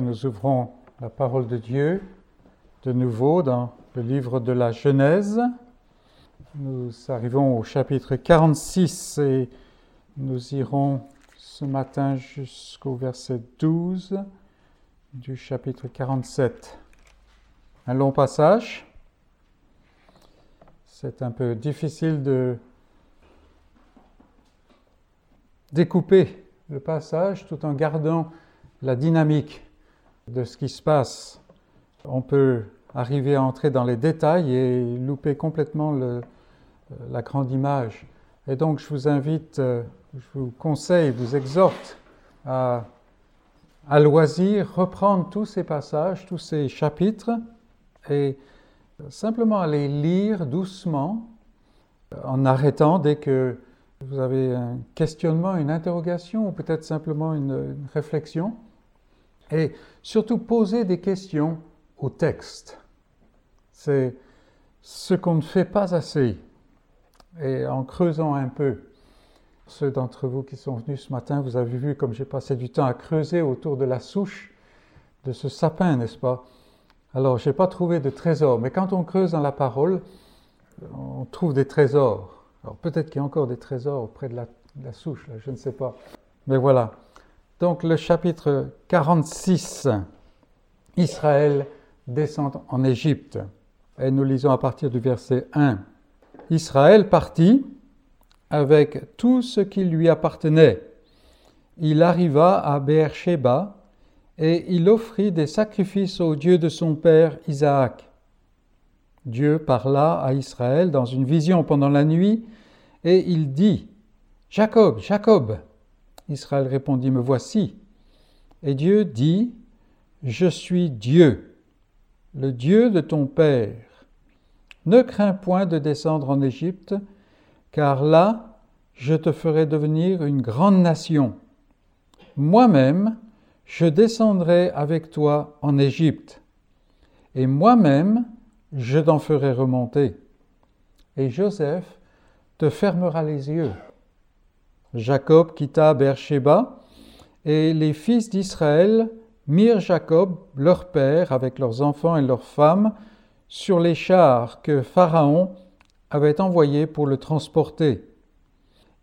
nous ouvrons la parole de Dieu de nouveau dans le livre de la Genèse. Nous arrivons au chapitre 46 et nous irons ce matin jusqu'au verset 12 du chapitre 47. Un long passage. C'est un peu difficile de découper le passage tout en gardant la dynamique de ce qui se passe. On peut arriver à entrer dans les détails et louper complètement le, la grande image. Et donc je vous invite, euh, je vous conseille, vous exhorte à, à loisir reprendre tous ces passages, tous ces chapitres et simplement à les lire doucement en arrêtant dès que vous avez un questionnement, une interrogation ou peut-être simplement une réflexion. Et surtout poser des questions au texte. C'est ce qu'on ne fait pas assez. Et en creusant un peu, ceux d'entre vous qui sont venus ce matin, vous avez vu comme j'ai passé du temps à creuser autour de la souche de ce sapin, n'est-ce pas? Alors, je n'ai pas trouvé de trésor, mais quand on creuse dans la parole, on trouve des trésors. Alors, peut-être qu'il y a encore des trésors auprès de la, de la souche, là, je ne sais pas. Mais voilà. Donc, le chapitre 46, Israël descend en Égypte. Et nous lisons à partir du verset 1. Israël partit avec tout ce qui lui appartenait. Il arriva à Beersheba et il offrit des sacrifices au Dieu de son père Isaac. Dieu parla à Israël dans une vision pendant la nuit et il dit Jacob, Jacob. Israël répondit Me voici. Et Dieu dit Je suis Dieu, le Dieu de ton père. Ne crains point de descendre en Égypte, car là je te ferai devenir une grande nation. Moi-même, je descendrai avec toi en Égypte, et moi-même, je t'en ferai remonter. Et Joseph te fermera les yeux. Jacob quitta Beersheba, et les fils d'Israël mirent Jacob, leur père, avec leurs enfants et leurs femmes, sur les chars que Pharaon avait envoyés pour le transporter.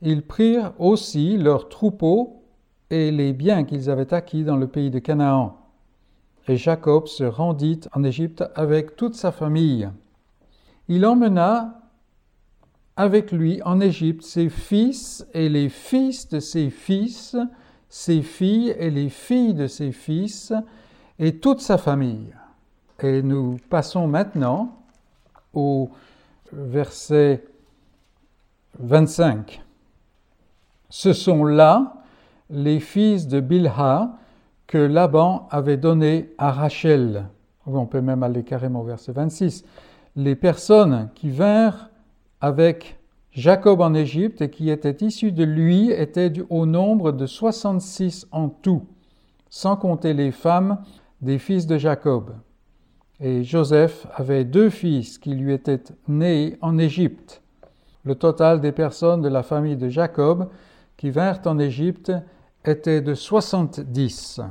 Ils prirent aussi leurs troupeaux et les biens qu'ils avaient acquis dans le pays de Canaan. Et Jacob se rendit en Égypte avec toute sa famille. Il emmena avec lui en Égypte ses fils et les fils de ses fils, ses filles et les filles de ses fils, et toute sa famille. Et nous passons maintenant au verset 25. Ce sont là les fils de Bilha que Laban avait donnés à Rachel. On peut même aller carrément au verset 26. Les personnes qui vinrent avec Jacob en Égypte et qui étaient issues de lui étaient au nombre de 66 en tout, sans compter les femmes des fils de Jacob. Et Joseph avait deux fils qui lui étaient nés en Égypte. Le total des personnes de la famille de Jacob qui vinrent en Égypte était de 70.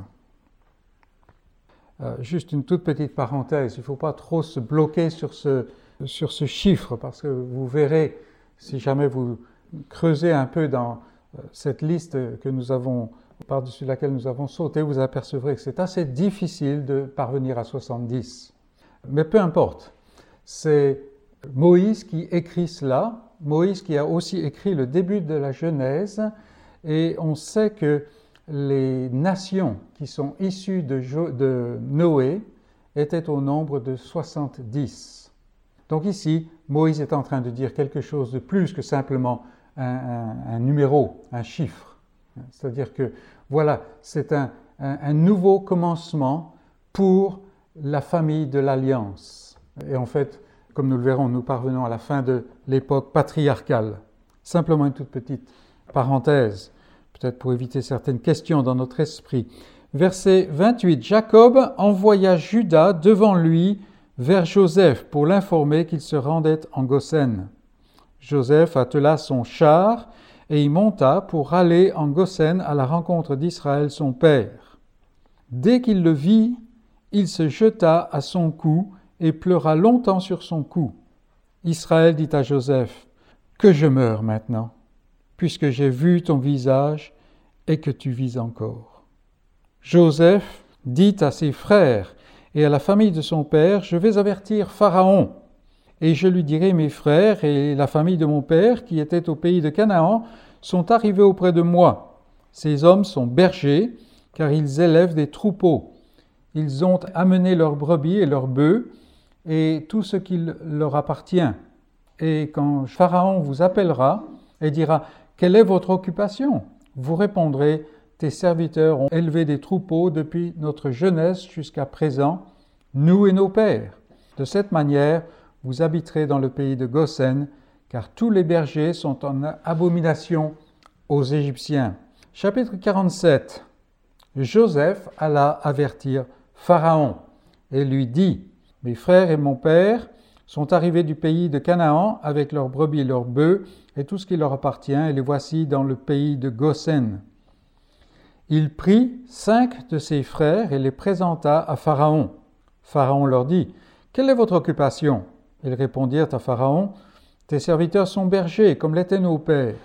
Euh, juste une toute petite parenthèse, il ne faut pas trop se bloquer sur ce, sur ce chiffre parce que vous verrez, si jamais vous creusez un peu dans euh, cette liste que nous avons, par-dessus laquelle nous avons sauté, vous apercevrez que c'est assez difficile de parvenir à 70. Mais peu importe, c'est Moïse qui écrit cela, Moïse qui a aussi écrit le début de la Genèse, et on sait que les nations qui sont issues de, Noé étaient au nombre de 70. Donc ici, Moïse est en train de dire quelque chose de plus que simplement un, numéro, un chiffre. C'est-à-dire que voilà, c'est un nouveau commencement pour la famille de l'Alliance. Et en fait, comme nous le verrons, nous parvenons à la fin de l'époque patriarcale. Simplement une toute petite parenthèse, peut-être pour éviter certaines questions dans notre esprit. Verset 28. Jacob envoya Judas devant lui vers Joseph pour l'informer qu'il se rendait en Goshen. Joseph attela son char et y monta pour aller en Goshen à la rencontre d'Israël son père. Dès qu'il le vit, il se jeta à son cou et pleura longtemps sur son cou. Israël dit à Joseph, Que je meure maintenant, puisque j'ai vu ton visage et que tu vis encore. Joseph dit à ses frères et à la famille de son père, Je vais avertir Pharaon, et je lui dirai, Mes frères et la famille de mon père, qui étaient au pays de Canaan, sont arrivés auprès de moi. Ces hommes sont bergers, car ils élèvent des troupeaux. Ils ont amené leurs brebis et leurs bœufs, et tout ce qui leur appartient. Et quand Pharaon vous appellera et dira Quelle est votre occupation? Vous répondrez Tes serviteurs ont élevé des troupeaux depuis notre jeunesse jusqu'à présent, nous et nos pères. De cette manière, vous habiterez dans le pays de Goshen, car tous les bergers sont en abomination aux Égyptiens. Chapitre 47 Joseph alla avertir Pharaon et lui dit Mes frères et mon père sont arrivés du pays de Canaan avec leurs brebis leurs bœufs et tout ce qui leur appartient, et les voici dans le pays de Goshen. Il prit cinq de ses frères et les présenta à Pharaon. Pharaon leur dit Quelle est votre occupation? Ils répondirent à Pharaon Tes serviteurs sont bergers, comme l'étaient nos pères.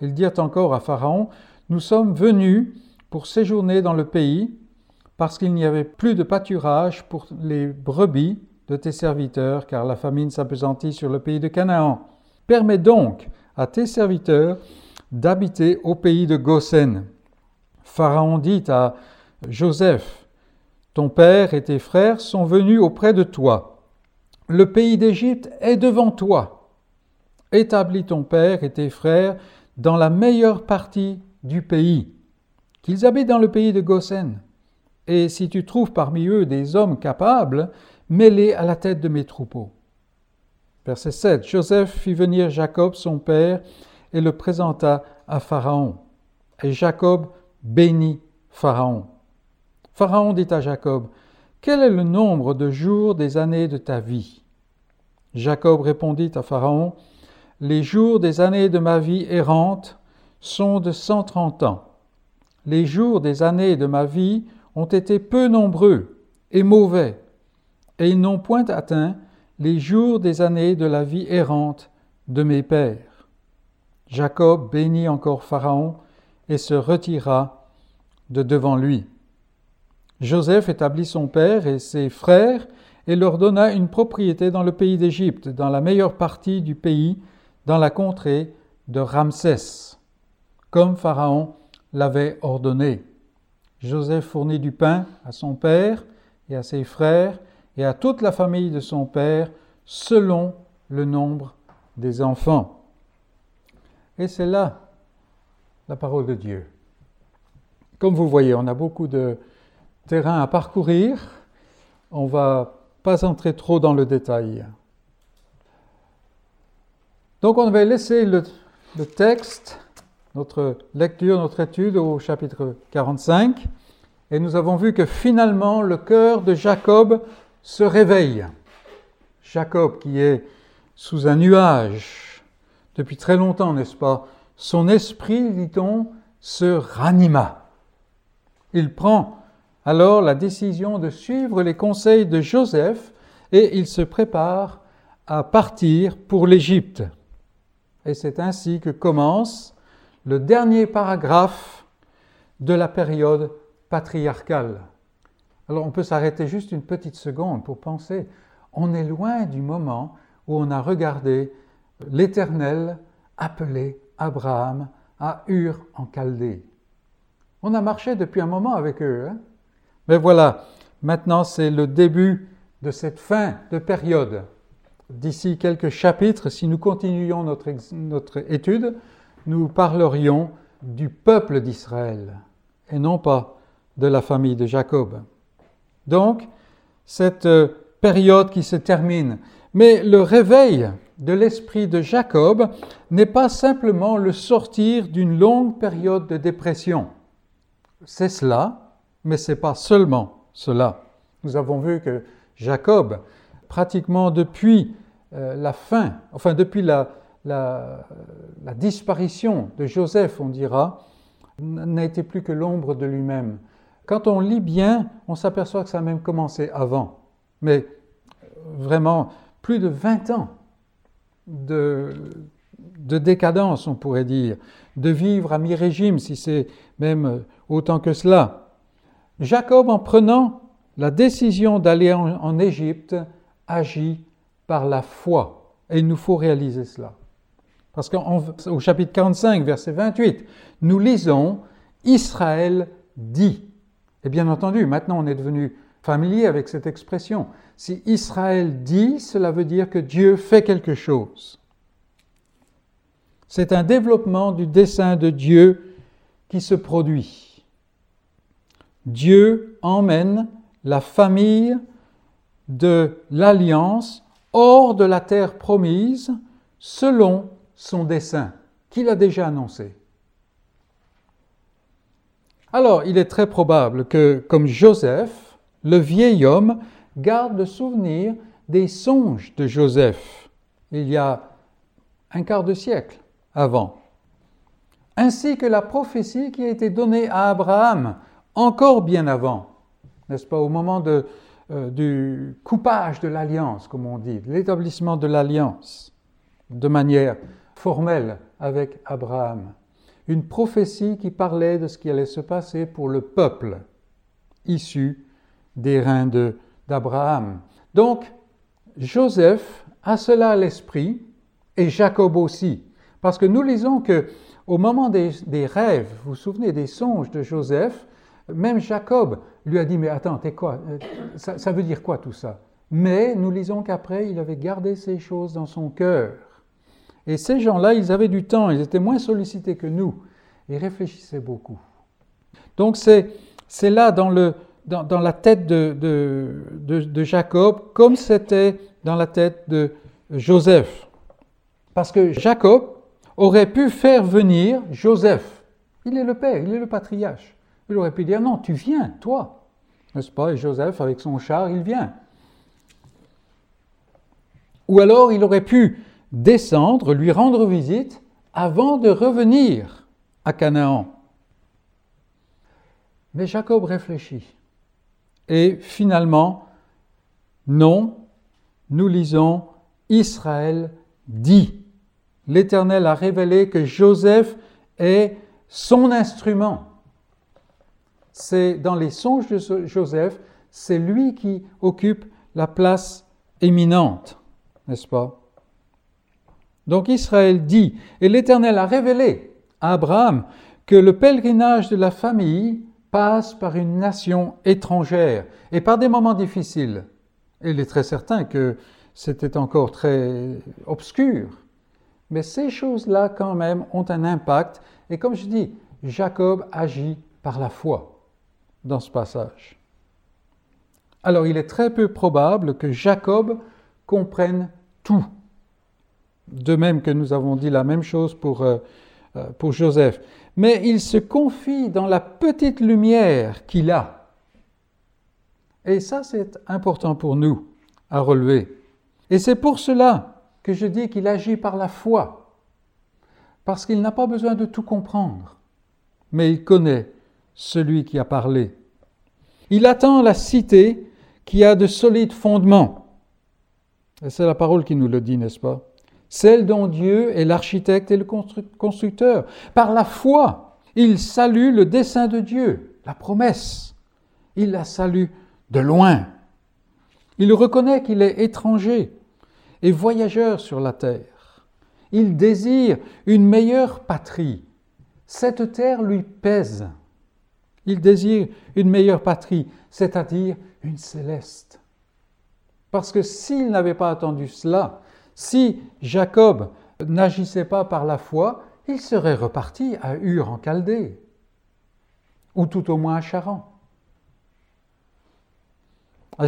Ils dirent encore à Pharaon Nous sommes venus pour séjourner dans le pays parce qu'il n'y avait plus de pâturage pour les brebis de tes serviteurs, car la famine s'apesantit sur le pays de Canaan. Permets donc à tes serviteurs d'habiter au pays de Goshen. Pharaon dit à Joseph, Ton père et tes frères sont venus auprès de toi. Le pays d'Égypte est devant toi. Établis ton père et tes frères dans la meilleure partie du pays, qu'ils habitent dans le pays de Goshen. Et si tu trouves parmi eux des hommes capables, mets-les à la tête de mes troupeaux. Verset 7. Joseph fit venir Jacob, son père, et le présenta à Pharaon. Et Jacob bénit Pharaon. Pharaon dit à Jacob, Quel est le nombre de jours des années de ta vie? Jacob répondit à Pharaon, Les jours des années de ma vie errante sont de cent trente ans. Les jours des années de ma vie ont été peu nombreux et mauvais, et ils n'ont point atteint les jours des années de la vie errante de mes pères. Jacob bénit encore Pharaon et se retira de devant lui. Joseph établit son père et ses frères et leur donna une propriété dans le pays d'Égypte, dans la meilleure partie du pays, dans la contrée de Ramsès, comme Pharaon l'avait ordonné. Joseph fournit du pain à son père et à ses frères et à toute la famille de son père selon le nombre des enfants. Et c'est là la parole de Dieu. Comme vous voyez, on a beaucoup de terrain à parcourir. On va pas entrer trop dans le détail. Donc on va laisser le, le texte notre lecture, notre étude au chapitre 45, et nous avons vu que finalement le cœur de Jacob se réveille. Jacob qui est sous un nuage depuis très longtemps, n'est-ce pas? Son esprit, dit-on, se ranima. Il prend alors la décision de suivre les conseils de Joseph et il se prépare à partir pour l'Égypte. Et c'est ainsi que commence le dernier paragraphe de la période patriarcale. Alors on peut s'arrêter juste une petite seconde pour penser, on est loin du moment où on a regardé l'Éternel appeler Abraham à Ur en Chaldée. On a marché depuis un moment avec eux. Hein. Mais voilà, maintenant c'est le début de cette fin de période. D'ici quelques chapitres, si nous continuons notre, notre étude, nous parlerions du peuple d'Israël et non pas de la famille de Jacob. Donc, cette euh, période qui se termine, mais le réveil de l'esprit de Jacob n'est pas simplement le sortir d'une longue période de dépression. C'est cela, mais ce n'est pas seulement cela. Nous avons vu que Jacob, pratiquement depuis euh, la fin, enfin depuis la, la, disparition de Joseph, on dira, n'a été plus que l'ombre de lui-même. quand on lit bien, on s'aperçoit que ça a même commencé avant. Mais vraiment, plus de 20 ans de, de décadence, on pourrait dire, de vivre à mi-régime, si c'est même autant que cela. Jacob, en prenant la décision d'aller en, Égypte, agit par la foi. Et il nous faut réaliser cela. Parce qu'au chapitre 45, verset 28, nous lisons Israël dit. Et bien entendu, maintenant on est devenu familier avec cette expression. Si Israël dit, cela veut dire que Dieu fait quelque chose. C'est un développement du dessein de Dieu qui se produit. Dieu emmène la famille de l'alliance hors de la terre promise selon son dessein qu'il a déjà annoncé. Alors, il est très probable que, comme Joseph, le vieil homme garde le souvenir des songes de Joseph il y a un quart de siècle avant, ainsi que la prophétie qui a été donnée à Abraham encore bien avant, n'est-ce pas, au moment de, euh, du coupage de l'alliance, comme on dit, l'établissement de l'alliance de manière formelle avec Abraham. Une prophétie qui parlait de ce qui allait se passer pour le peuple issu des reins d'Abraham. Donc, Joseph a cela à l'esprit, et Jacob aussi. Parce que nous lisons que au moment des, rêves, vous vous souvenez des songes de Joseph, même Jacob lui a dit, mais attends, t'es quoi? Euh, ça, ça, veut dire quoi tout ça? Mais nous lisons qu'après, il avait gardé ces choses dans son cœur. Et ces gens-là, ils avaient du temps, ils étaient moins sollicités que nous, ils réfléchissaient beaucoup. Donc c'est là dans, le, dans, la tête de, de, de Jacob, comme c'était dans la tête de Joseph. Parce que Jacob, aurait pu faire venir Joseph. Il est le père, il est le patriarche. Il aurait pu dire non, tu viens, toi. N'est-ce pas? Et Joseph, avec son char, il vient. Ou alors il aurait pu descendre, lui rendre visite avant de revenir à Canaan. Mais Jacob réfléchit. Et finalement, non, nous lisons Israël dit l'Éternel a révélé que Joseph est son instrument. C'est dans les songes de Joseph, c'est lui qui occupe la place éminente, n'est-ce pas? Donc Israël dit, et l'Éternel a révélé à Abraham que le pèlerinage de la famille passe par une nation étrangère et par des moments difficiles. il est très certain que c'était encore très obscur mais ces choses-là, quand même, ont un impact. Et comme je dis, Jacob agit par la foi dans ce passage. Alors, il est très peu probable que Jacob comprenne tout. De même que nous avons dit la même chose pour, euh, pour Joseph. Mais il se confie dans la petite lumière qu'il a. Et ça, c'est important pour nous à relever. Et c'est pour cela que je dis qu'il agit par la foi, parce qu'il n'a pas besoin de tout comprendre, mais il connaît celui qui a parlé. Il attend la cité qui a de solides fondements. Et c'est la parole qui nous le dit, n'est-ce pas? Celle dont Dieu est l'architecte et le constructeur. Par la foi, il salue le dessein de Dieu, la promesse. Il la salue de loin. Il reconnaît qu'il est étranger et voyageur sur la terre. Il désire une meilleure patrie. Cette terre lui pèse. Il désire une meilleure patrie, c'est-à-dire une céleste. Parce que s'il n'avait pas attendu cela, si Jacob n'agissait pas par la foi, il serait reparti à Ur en Chaldée, ou tout au moins à Charan.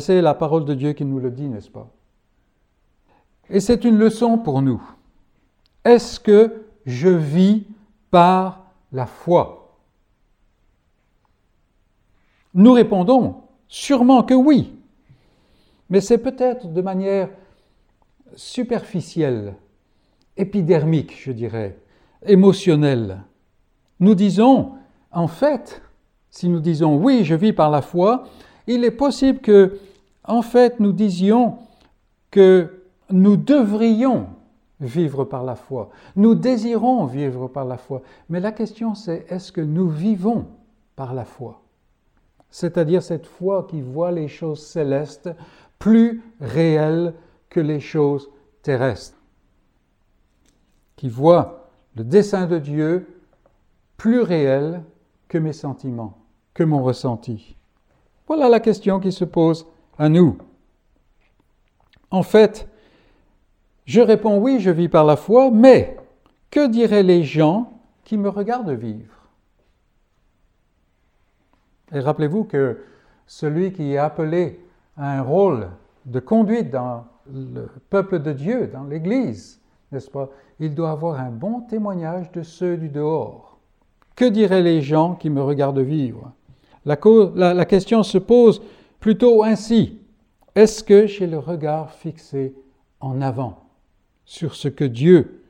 c'est la parole de Dieu qui nous le dit, n'est-ce pas? Et c'est une leçon pour nous. Est-ce que je vis par la foi? Nous répondons sûrement que oui, mais c'est peut-être de manière superficielle, épidermique, je dirais, émotionnelle. Nous disons, en fait, si nous disons oui, je vis par la foi, il est possible que, en fait, nous disions que nous devrions vivre par la foi. Nous désirons vivre par la foi. Mais la question c'est est-ce que nous vivons par la foi? C'est-à-dire cette foi qui voit les choses célestes plus réelles que les choses terrestres. Qui voit le dessein de Dieu plus réel que mes sentiments, que mon ressenti. Voilà la question qui se pose à nous. En fait, je réponds oui, je vis par la foi, mais que diraient les gens qui me regardent vivre? Et rappelez-vous que celui qui est appelé à un rôle de conduite dans le peuple de Dieu, dans l'Église, n'est-ce pas? Il doit avoir un bon témoignage de ceux du dehors. Que diraient les gens qui me regardent vivre? La, question se pose plutôt ainsi. Est-ce que j'ai le regard fixé en avant sur ce que Dieu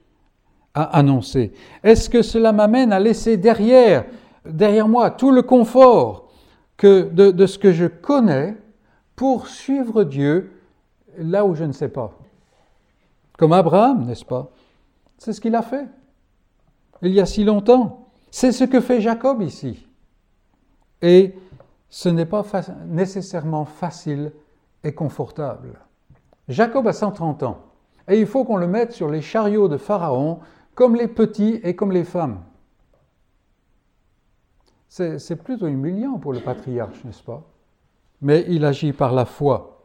a annoncé? Est-ce que cela m'amène à laisser derrière, derrière moi tout le confort de ce que je connais pour suivre Dieu là où je ne sais pas Comme Abraham, n'est-ce pas? C'est ce qu'il a fait il y a si longtemps. C'est ce que fait Jacob ici. Et ce n'est pas nécessairement facile et confortable. Jacob a 130 ans, et il faut qu'on le mette sur les chariots de Pharaon, comme les petits et comme les femmes. C'est plutôt humiliant pour le patriarche, n'est-ce pas? Mais il agit par la foi.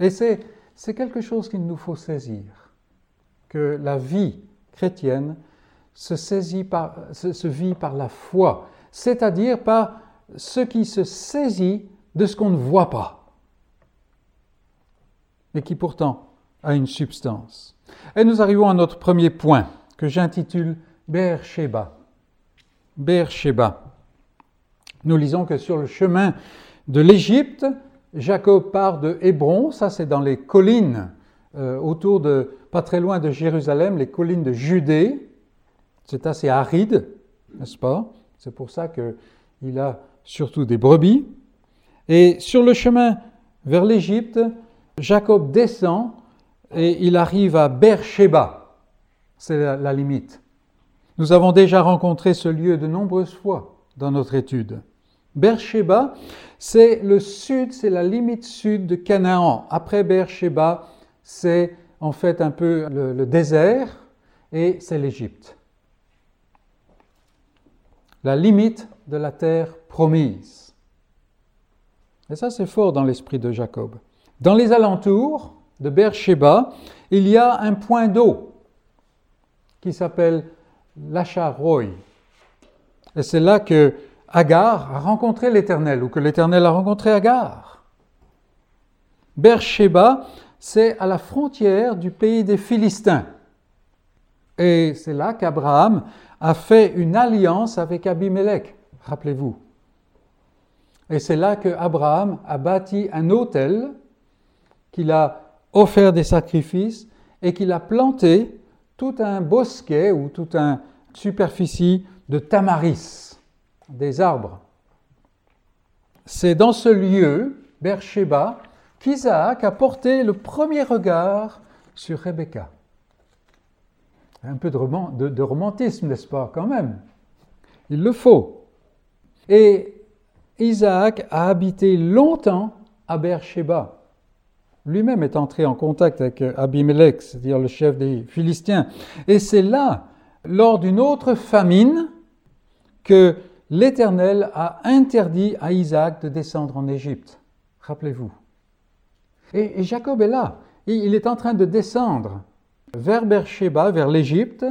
Et c'est quelque chose qu'il nous faut saisir, que la vie chrétienne se, vit par la foi, c'est-à-dire par ce qui se saisit de ce qu'on ne voit pas, mais qui pourtant a une substance. Et nous arrivons à notre premier point, que j'intitule Beersheba. Beersheba. Nous lisons que sur le chemin de l'Égypte, Jacob part de Hébron, ça c'est dans les collines euh, autour de, pas très loin de Jérusalem, les collines de Judée. C'est assez aride, n'est-ce pas? C'est pour ça qu'il a surtout des brebis. Et sur le chemin vers l'Égypte, Jacob descend et il arrive à Beersheba. C'est la, limite. Nous avons déjà rencontré ce lieu de nombreuses fois dans notre étude. Beersheba, c'est le sud, c'est la limite sud de Canaan. Après Beersheba, c'est en fait un peu le désert et c'est l'Égypte. La limite de la terre promise. Et ça, c'est fort dans l'esprit de Jacob. Dans les alentours de Beersheba, il y a un point d'eau qui s'appelle l'Acharoy. Et c'est là que Agar a rencontré l'Éternel, ou que l'Éternel a rencontré Agar. Beersheba, c'est à la frontière du pays des Philistins. Et c'est là qu'Abraham a fait une alliance avec Abimelech, rappelez-vous. Et c'est là que Abraham a bâti un autel, qu'il a offert des sacrifices et qu'il a planté tout un bosquet ou toute une superficie de tamaris, des arbres. C'est dans ce lieu, Beersheba, qu'Isaac a porté le premier regard sur Rebecca. Un peu de, romantisme, n'est-ce pas, quand même? Il le faut. Et Isaac a habité longtemps à Beersheba. Lui-même est entré en contact avec Abimelech, c'est-à-dire le chef des Philistins. Et c'est là, lors d'une autre famine, que l'Éternel a interdit à Isaac de descendre en Égypte. Rappelez-vous. Et, Jacob est là. Il est en train de descendre vers Beersheba, vers l'Égypte.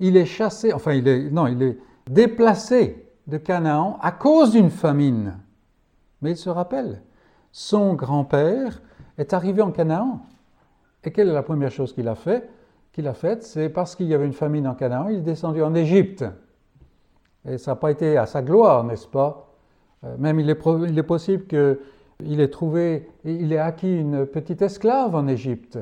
Il est chassé, enfin, il est, non, il est déplacé de Canaan à cause d'une famine. Mais il se rappelle, son grand-père est arrivé en Canaan. Et quelle est la première chose qu'il a fait Qu'il a faite, c'est parce qu'il y avait une famine en Canaan, il est descendu en Égypte. Et ça n'a pas été à sa gloire, n'est-ce pas? Euh, Même il est, possible qu'il ait trouvé, il ait acquis une petite esclave en Égypte,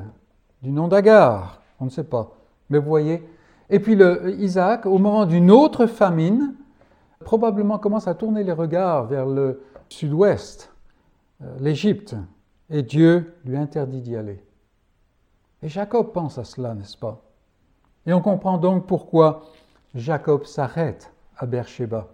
du nom d'Agar, on ne sait pas. Mais vous voyez. Et puis Isaac, au moment d'une autre famine, probablement commence à tourner les regards vers le sud-ouest, euh, l'Égypte, et Dieu lui interdit d'y aller. Et Jacob pense à cela, n'est-ce pas? Et on comprend donc pourquoi Jacob s'arrête à Beersheba,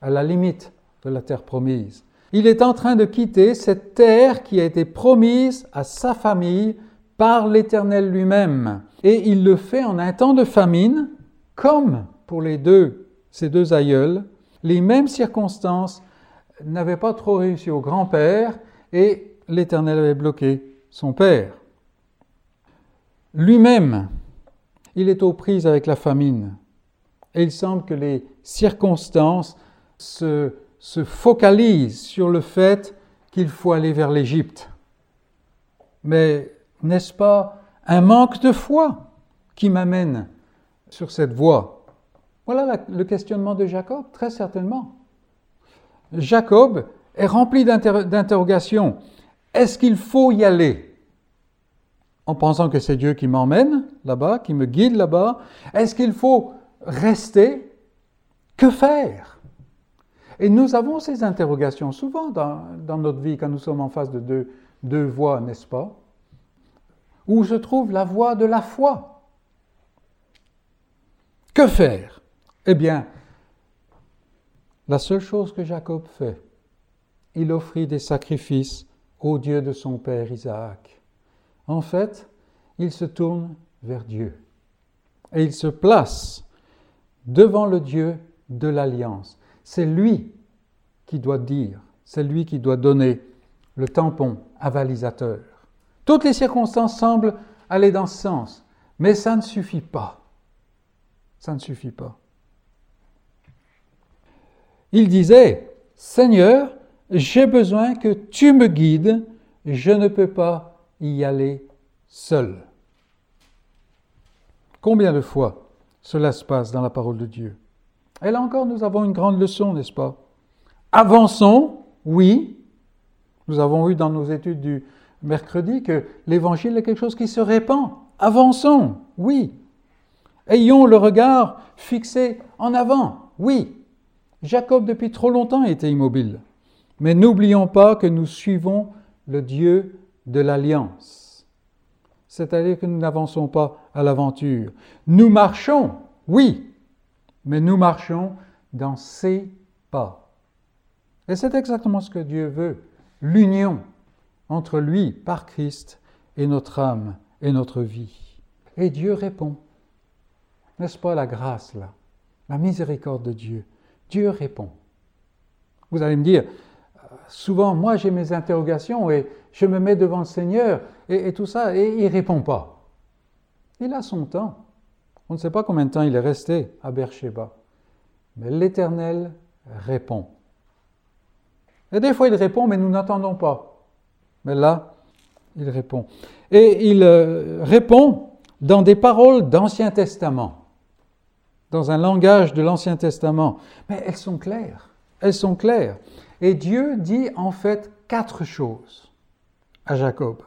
à la limite de la terre promise. Il est en train de quitter cette terre qui a été promise à sa famille par l'Éternel lui-même. Et il le fait en un temps de famine, comme pour les deux, ces deux aïeuls. Les mêmes circonstances n'avaient pas trop réussi au grand-père et l'Éternel avait bloqué son père. Lui-même, il est aux prises avec la famine. Et il semble que les circonstances se, se focalisent sur le fait qu'il faut aller vers l'Égypte. Mais n'est-ce pas un manque de foi qui m'amène sur cette voie? Voilà le questionnement de Jacob, très certainement. Jacob est rempli d'interrogations. Est-ce qu'il faut y aller? En pensant que c'est Dieu qui m'emmène là-bas, qui me guide là-bas Est-ce qu'il faut rester Que faire? Et nous avons ces interrogations souvent dans, notre vie quand nous sommes en face de deux, deux voies, n'est-ce pas? Où se trouve la voie de la foi? Que faire? Eh bien, la seule chose que Jacob fait, il offrit des sacrifices au Dieu de son père Isaac. En fait, il se tourne vers Dieu et il se place devant le Dieu de l'alliance. C'est lui qui doit dire, c'est lui qui doit donner le tampon avalisateur. Toutes les circonstances semblent aller dans ce sens, mais ça ne suffit pas. Ça ne suffit pas. Il disait, Seigneur, j'ai besoin que tu me guides, je ne peux pas y aller seul. Combien de fois cela se passe dans la parole de Dieu? Et là encore, nous avons une grande leçon, n'est-ce pas? Avançons, oui. Nous avons vu dans nos études du mercredi que l'évangile est quelque chose qui se répand. Avançons, oui. Ayons le regard fixé en avant, oui. Jacob, depuis trop longtemps, était immobile. Mais n'oublions pas que nous suivons le Dieu de l'alliance. C'est-à-dire que nous n'avançons pas à l'aventure. Nous marchons, oui, mais nous marchons dans ses pas. Et c'est exactement ce que Dieu veut, l'union entre lui, par Christ, et notre âme et notre vie. Et Dieu répond. N'est-ce pas la grâce là? La miséricorde de Dieu. Dieu répond. Vous allez me dire, souvent, moi j'ai mes interrogations et je me mets devant le Seigneur et, tout ça, et il répond pas. Il a son temps. On ne sait pas combien de temps il est resté à Beersheba. Mais l'Éternel répond. Et des fois il répond, mais nous n'attendons pas. Mais là, il répond. Et il euh, répond dans des paroles d'Ancien Testament, dans un langage de l'Ancien Testament. Mais elles sont claires. Elles sont claires. Et Dieu dit en fait quatre choses à Jacob.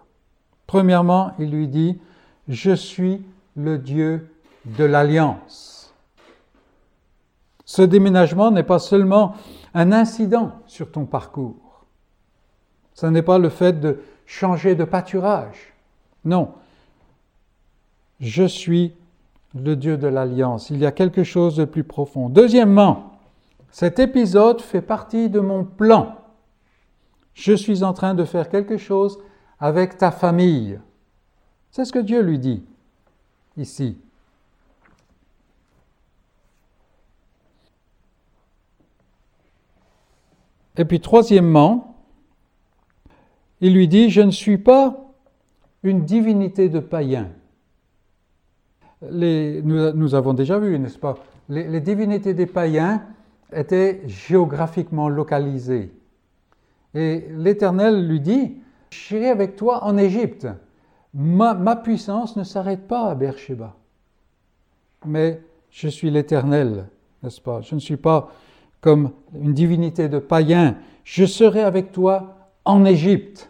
Premièrement, il lui dit, je suis le Dieu de l'alliance. Ce déménagement n'est pas seulement un incident sur ton parcours. Ce n'est pas le fait de changer de pâturage. Non. Je suis le Dieu de l'alliance. Il y a quelque chose de plus profond. Deuxièmement, cet épisode fait partie de mon plan. Je suis en train de faire quelque chose avec ta famille. C'est ce que Dieu lui dit ici. Et puis troisièmement, il lui dit, je ne suis pas une divinité de païen. nous, avons déjà vu, n'est-ce pas, les divinités des païens était géographiquement localisé. Et l'Éternel lui dit, j'irai avec toi en Égypte. Ma, puissance ne s'arrête pas à Beersheba. Mais je suis l'Éternel, n'est-ce pas? Je ne suis pas comme une divinité de païen. Je serai avec toi en Égypte.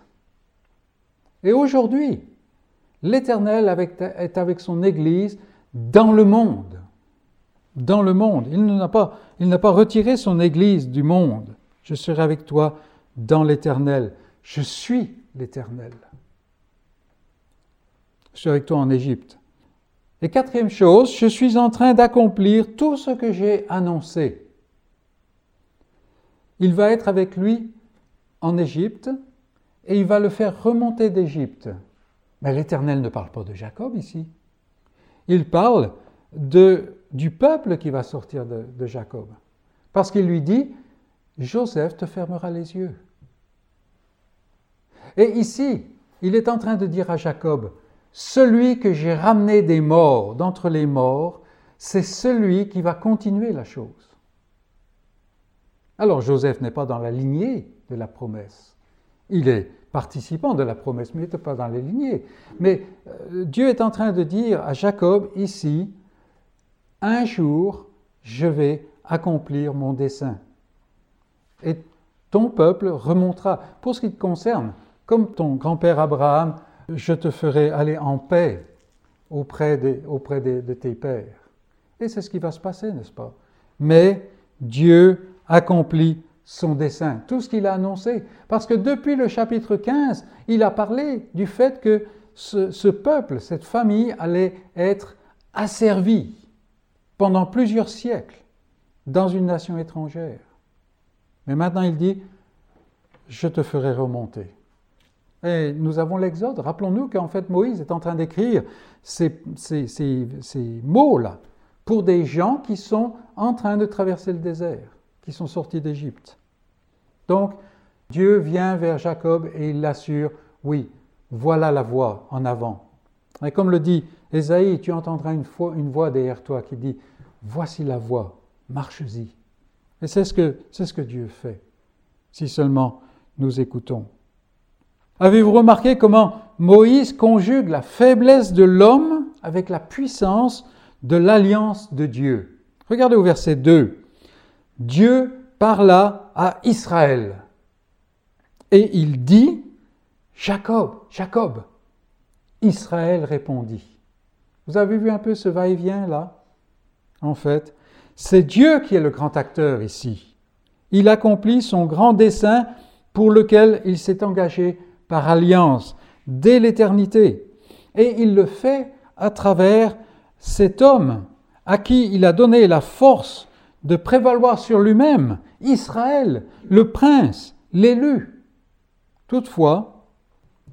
Et aujourd'hui, l'Éternel est avec son Église dans le monde. dans le monde. Il n'a pas, pas retiré son Église du monde. Je serai avec toi dans l'Éternel. Je suis l'Éternel. Je suis avec toi en Égypte. Et quatrième chose, je suis en train d'accomplir tout ce que j'ai annoncé. Il va être avec lui en Égypte et il va le faire remonter d'Égypte. Mais l'Éternel ne parle pas de Jacob ici. Il parle du peuple qui va sortir de Jacob. Parce qu'il lui dit, Joseph te fermera les yeux. Et ici, il est en train de dire à Jacob, celui que j'ai ramené des morts, d'entre les morts, c'est celui qui va continuer la chose. Alors Joseph n'est pas dans la lignée de la promesse. Il est participant de la promesse, mais il n'était pas dans les lignées. Mais euh, Dieu est en train de dire à Jacob ici, un jour, je vais accomplir mon dessein. Et ton peuple remontera. Pour ce qui te concerne, comme ton grand-père Abraham, je te ferai aller en paix auprès, auprès de tes pères. Et c'est ce qui va se passer, n'est-ce pas? Mais Dieu accomplit son dessein, tout ce qu'il a annoncé. Parce que depuis le chapitre 15, il a parlé du fait que ce, peuple, cette famille allait être asservie pendant plusieurs siècles dans une nation étrangère. Mais maintenant il dit, je te ferai remonter. Et nous avons l'Exode. Rappelons-nous qu'en fait Moïse est en train d'écrire ces, ces mots-là pour des gens qui sont en train de traverser le désert qui sont sortis d'Égypte. Donc, Dieu vient vers Jacob et il l'assure, oui, voilà la voie en avant. Et comme le dit Ésaïe, tu entendras une, une voix derrière toi qui dit, voici la voie, marche-y. Et c'est ce, que, c'est ce que Dieu fait, si seulement nous écoutons. Avez-vous remarqué comment Moïse conjugue la faiblesse de l'homme avec la puissance de l'alliance de Dieu? Regardez au verset 2. Dieu parla à Israël. Et il dit, Jacob, Jacob. Israël répondit. Vous avez vu un peu ce va-et-vient là En fait, c'est Dieu qui est le grand acteur ici. Il accomplit son grand dessein pour lequel il s'est engagé par alliance dès l'éternité. Et il le fait à travers cet homme à qui il a donné la force de prévaloir sur lui-même, Israël, le prince, l'élu. Toutefois,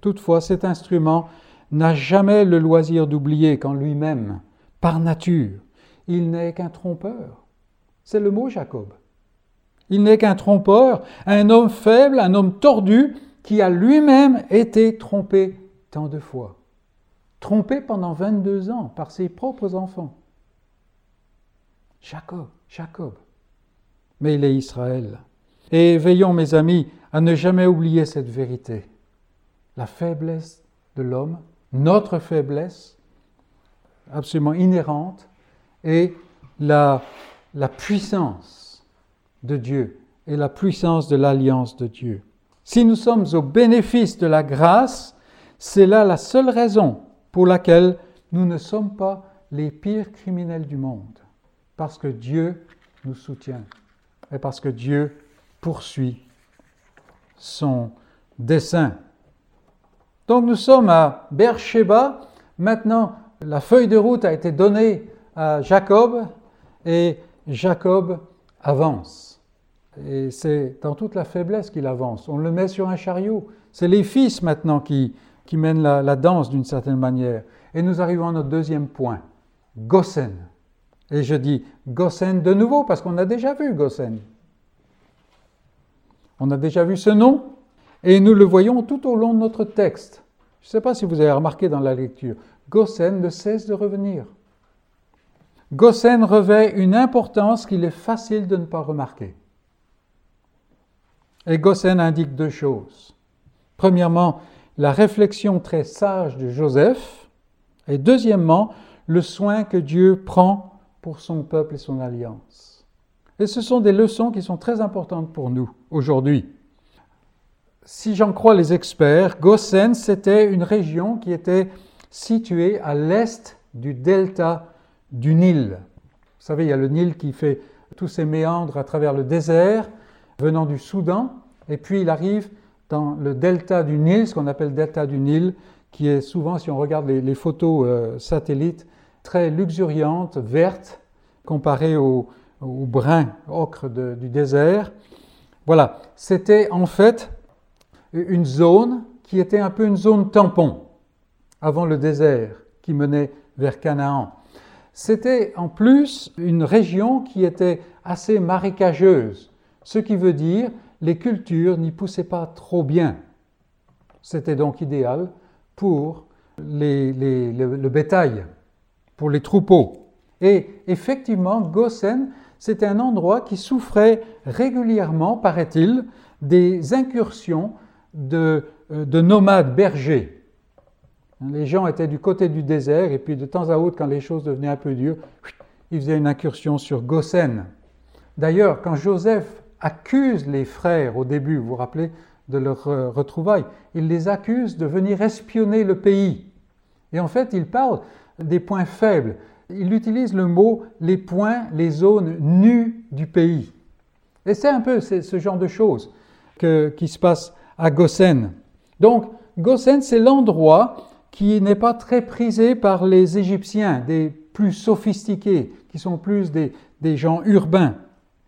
toutefois, cet instrument n'a jamais le loisir d'oublier qu'en lui-même, par nature, il n'est qu'un trompeur. C'est le mot Jacob. Il n'est qu'un trompeur, un homme faible, un homme tordu, qui a lui-même été trompé tant de fois. Trompé pendant 22 ans par ses propres enfants. Jacob. Jacob. Mais il est Israël. Et veillons, mes amis, à ne jamais oublier cette vérité. La faiblesse de l'homme, notre faiblesse, absolument inhérente, et la, la puissance de Dieu et la puissance de l'alliance de Dieu. Si nous sommes au bénéfice de la grâce, c'est là la seule raison pour laquelle nous ne sommes pas les pires criminels du monde parce que Dieu nous soutient et parce que Dieu poursuit son dessein. Donc nous sommes à Beersheba. Maintenant, la feuille de route a été donnée à Jacob et Jacob avance. Et c'est dans toute la faiblesse qu'il avance. On le met sur un chariot. C'est les fils maintenant qui, mènent la, la danse d'une certaine manière. Et nous arrivons à notre deuxième point, Gossen. Et je dis Gossen de nouveau parce qu'on a déjà vu Gossen. On a déjà vu ce nom et nous le voyons tout au long de notre texte. Je ne sais pas si vous avez remarqué dans la lecture. Gossen ne cesse de revenir. Gossen revêt une importance qu'il est facile de ne pas remarquer. Et Gossen indique deux choses. Premièrement, la réflexion très sage de Joseph, et deuxièmement, le soin que Dieu prend pour son peuple et son alliance. Et ce sont des leçons qui sont très importantes pour nous aujourd'hui. Si j'en crois les experts, Gossen, c'était une région qui était située à l'est du delta du Nil. Vous savez, il y a le Nil qui fait tous ses méandres à travers le désert, venant du Soudan, et puis il arrive dans le delta du Nil, ce qu'on appelle le delta du Nil, qui est souvent, si on regarde les, photos euh, satellites, très luxuriante, verte, comparée au, brun ocre du désert. Voilà, c'était en fait une zone qui était un peu une zone tampon avant le désert qui menait vers Canaan. C'était en plus une région qui était assez marécageuse, ce qui veut dire les cultures n'y poussaient pas trop bien. C'était donc idéal pour le bétail, pour les troupeaux. Et effectivement, Gosen, c'était un endroit qui souffrait régulièrement, paraît-il, des incursions de, euh, de nomades bergers les gens étaient du côté du désert et puis de temps à autre, quand les choses devenaient un peu dures, ils faisaient une incursion sur Gosen. D'ailleurs, quand Joseph accuse les frères au début, vous vous rappelez de leur euh, retrouvaille, il les accuse de venir espionner le pays. Et en fait, il parle des points faibles. Il utilise le mot les points, les zones nues du pays. Et c'est un peu ce genre de choses qui se passe à Gosen. Donc, Gosen, c'est l'endroit qui n'est pas très prisé par les Égyptiens, des plus sophistiqués, qui sont plus des, gens urbains,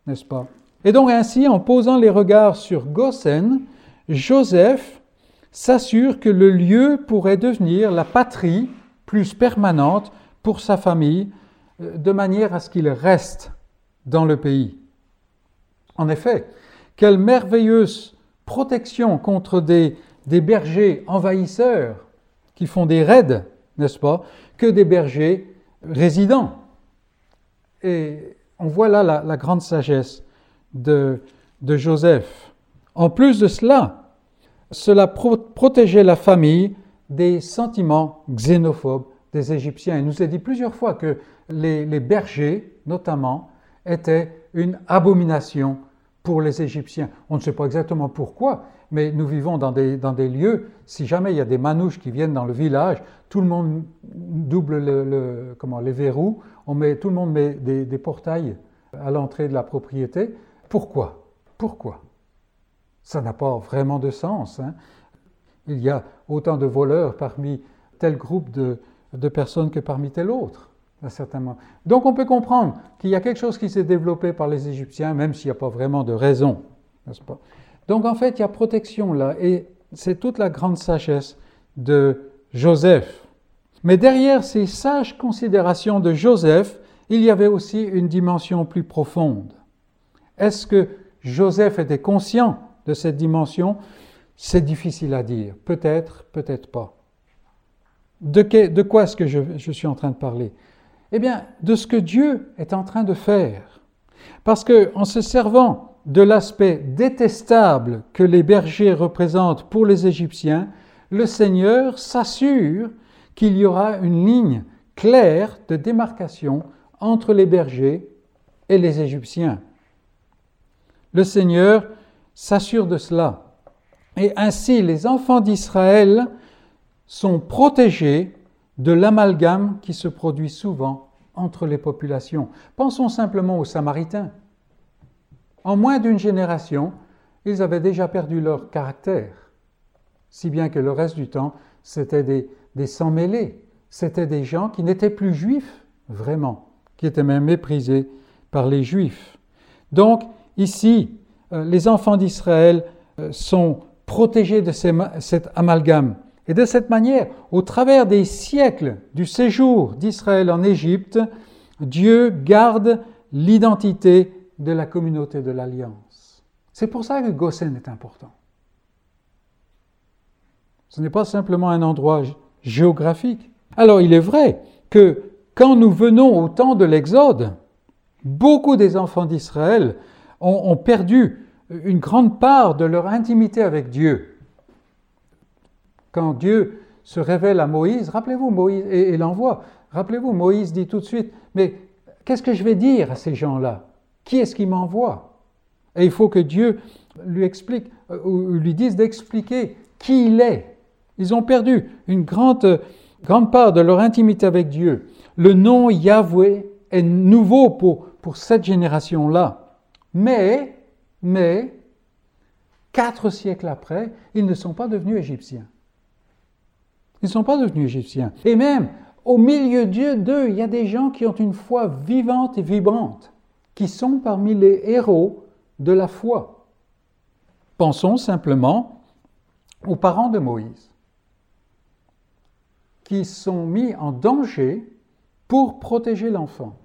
n'est-ce pas? Et donc ainsi, en posant les regards sur Gosen, Joseph s'assure que le lieu pourrait devenir la patrie plus permanente pour sa famille, euh, de manière à ce qu'il reste dans le pays. En effet, quelle merveilleuse protection contre des bergers envahisseurs qui font des raids, n'est-ce pas, que des bergers résidents. Et on voit là la, grande sagesse de, de, Joseph. En plus de cela, cela protégeait la famille des sentiments xénophobes des Égyptiens. Il nous a dit plusieurs fois que les, bergers, notamment, étaient une abomination pour les Égyptiens. On ne sait pas exactement pourquoi, mais nous vivons dans des, dans des lieux, si jamais il y a des manouches qui viennent dans le village, tout le monde double le, comment, les verrous, on met, tout le monde met des, des portails à l'entrée de la propriété. Pourquoi? Pourquoi? Ça n'a pas vraiment de sens. Hein. Il y a autant de voleurs parmi tel groupe de, de personnes que parmi tel autre. Certainement. Donc on peut comprendre qu'il y a quelque chose qui s'est développé par les Égyptiens, même s'il n'y a pas vraiment de raison, n'est-ce pas? Donc en fait, il y a protection là, et c'est toute la grande sagesse de Joseph. Mais derrière ces sages considérations de Joseph, il y avait aussi une dimension plus profonde. Est-ce que Joseph était conscient de cette dimension? C'est difficile à dire. Peut-être, peut-être pas. De, de quoi est-ce que je, je suis en train de parler? Eh bien, de ce que Dieu est en train de faire. Parce que en se servant de l'aspect détestable que les bergers représentent pour les Égyptiens, le Seigneur s'assure qu'il y aura une ligne claire de démarcation entre les bergers et les Égyptiens. Le Seigneur s'assure de cela. Et ainsi, les enfants d'Israël sont protégés de l'amalgame qui se produit souvent entre les populations. Pensons simplement aux Samaritains. En moins d'une génération, ils avaient déjà perdu leur caractère, si bien que le reste du temps, c'était des, des sans-mêlés, c'était des gens qui n'étaient plus juifs, vraiment, qui étaient même méprisés par les juifs. Donc, ici, euh, les enfants d'Israël euh, sont protégés de cet amalgame. Et de cette manière, au travers des siècles du séjour d'Israël en Égypte, Dieu garde l'identité de la communauté de l'Alliance. C'est pour ça que Gosen est important. Ce n'est pas simplement un endroit géographique. Alors il est vrai que quand nous venons au temps de l'Exode, beaucoup des enfants d'Israël ont, perdu une grande part de leur intimité avec Dieu. Quand Dieu se révèle à Moïse, rappelez-vous Moïse et l'envoie, rappelez-vous Moïse dit tout de suite, mais qu'est-ce que je vais dire à ces gens-là? Qui est-ce qui m'envoie Et il faut que Dieu lui explique, euh, ou lui dise d'expliquer qui il est. Ils ont perdu une grande, grande part de leur intimité avec Dieu. Le nom Yahweh est nouveau pour, pour cette génération-là. Mais, mais, quatre siècles après, ils ne sont pas devenus égyptiens. Ils ne sont pas devenus égyptiens. Et même, au milieu d'eux, il y a des gens qui ont une foi vivante et vibrante, qui sont parmi les héros de la foi. Pensons simplement aux parents de Moïse, qui sont mis en danger pour protéger l'enfant.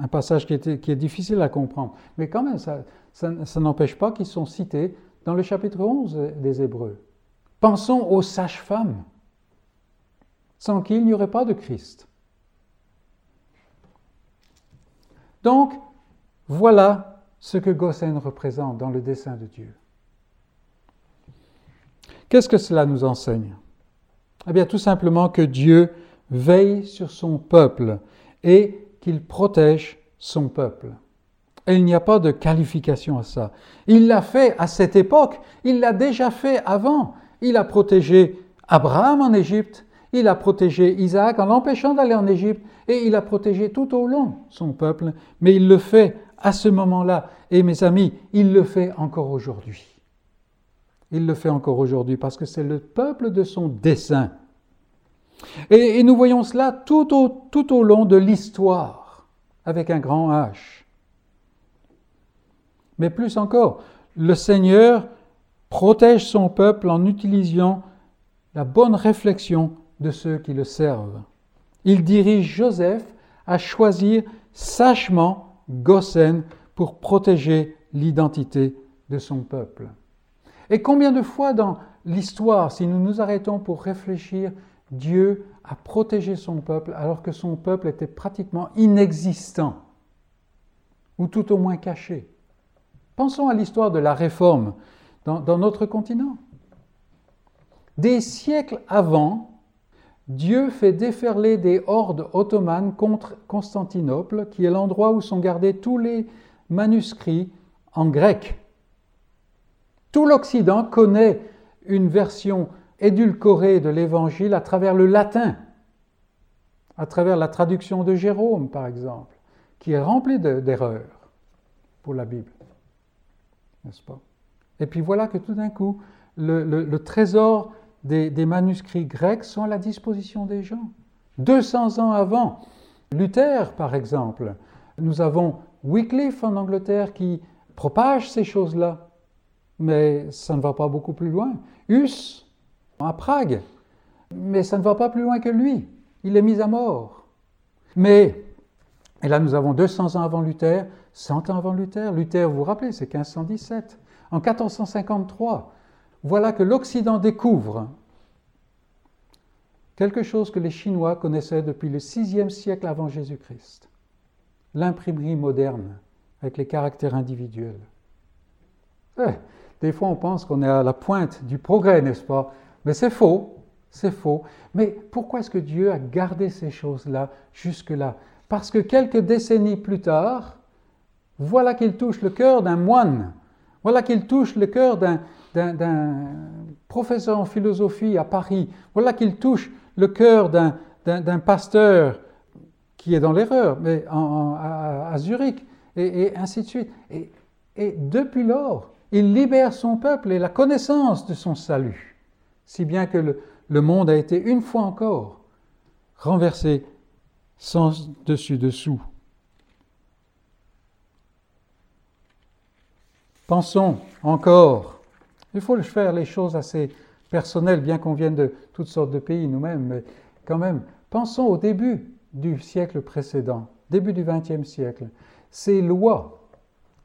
Un passage qui, est difficile à comprendre. Mais quand même, ça, ça n'empêche pas qu'ils sont cités dans le chapitre 11 des Hébreux. Pensons aux sages-femmes, sans qui il n'y aurait pas de Christ. Donc, voilà ce que Gossen représente dans le dessein de Dieu. Qu'est-ce que cela nous enseigne? Eh bien, tout simplement que Dieu veille sur son peuple et qu'il protège son peuple. Et il n'y a pas de qualification à ça. Il l'a fait à cette époque, il l'a déjà fait avant. Il a protégé Abraham en Égypte, il a protégé Isaac en l'empêchant d'aller en Égypte, et il a protégé tout au long son peuple, mais il le fait à ce moment-là. Et mes amis, il le fait encore aujourd'hui. Il le fait encore aujourd'hui parce que c'est le peuple de son dessein. Et, nous voyons cela tout au, tout au long de l'histoire, avec un grand H. Mais plus encore, le Seigneur protège son peuple en utilisant la bonne réflexion de ceux qui le servent. Il dirige Joseph à choisir sagement Gossen pour protéger l'identité de son peuple. Et combien de fois dans l'histoire, si nous nous arrêtons pour réfléchir, Dieu a protégé son peuple alors que son peuple était pratiquement inexistant, ou tout au moins caché? Pensons à l'histoire de la réforme dans, notre continent. Des siècles avant, Dieu fait déferler des hordes ottomanes contre Constantinople, qui est l'endroit où sont gardés tous les manuscrits en grec. Tout l'Occident connaît une version édulcorée de l'Évangile à travers le latin, à travers la traduction de Jérôme, par exemple, qui est remplie d'erreurs pour la Bible n'est-ce pas? Et puis voilà que tout d'un coup, le, trésor des, manuscrits grecs sont à la disposition des gens. 200 ans avant, Luther, par exemple, nous avons Wycliffe en Angleterre qui propage ces choses-là, mais ça ne va pas beaucoup plus loin. Hus, à Prague, mais ça ne va pas plus loin que lui. Il est mis à mort. Mais, et là nous avons 200 ans avant Luther, 100 ans avant Luther. Luther, vous vous rappelez, c'est 1517. En 1453, voilà que l'Occident découvre quelque chose que les Chinois connaissaient depuis le VIe siècle avant Jésus-Christ. L'imprimerie moderne, avec les caractères individuels. Eh, des fois, on pense qu'on est à la pointe du progrès, n'est-ce pas? Mais c'est faux, c'est faux. Mais pourquoi est-ce que Dieu a gardé ces choses-là jusque-là? Parce que quelques décennies plus tard, voilà qu'il touche le cœur d'un moine. Voilà qu'il touche le cœur d'un professeur en philosophie à Paris. Voilà qu'il touche le cœur d'un pasteur qui est dans l'erreur, mais à, Zurich, et, ainsi de suite. Et, depuis lors, il libère son peuple et la connaissance de son salut, si bien que le monde a été une fois encore renversé sans dessus-dessous. Pensons encore, il faut faire les choses assez personnelles, bien qu'on vienne de toutes sortes de pays nous-mêmes, mais quand même, pensons au début du siècle précédent, début du XXe siècle, ces lois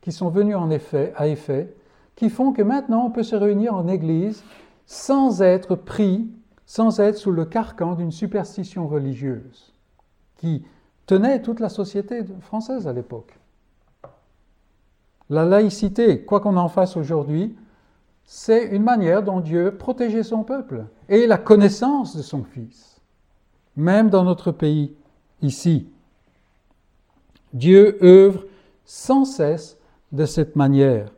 qui sont venues en effet, à effet, qui font que maintenant on peut se réunir en Église sans être pris, sans être sous le carcan d'une superstition religieuse qui tenait toute la société française à l'époque. La laïcité, quoi qu'on en fasse aujourd'hui, c'est une manière dont Dieu protégeait son peuple et la connaissance de son Fils, même dans notre pays, ici. Dieu œuvre sans cesse de cette manière.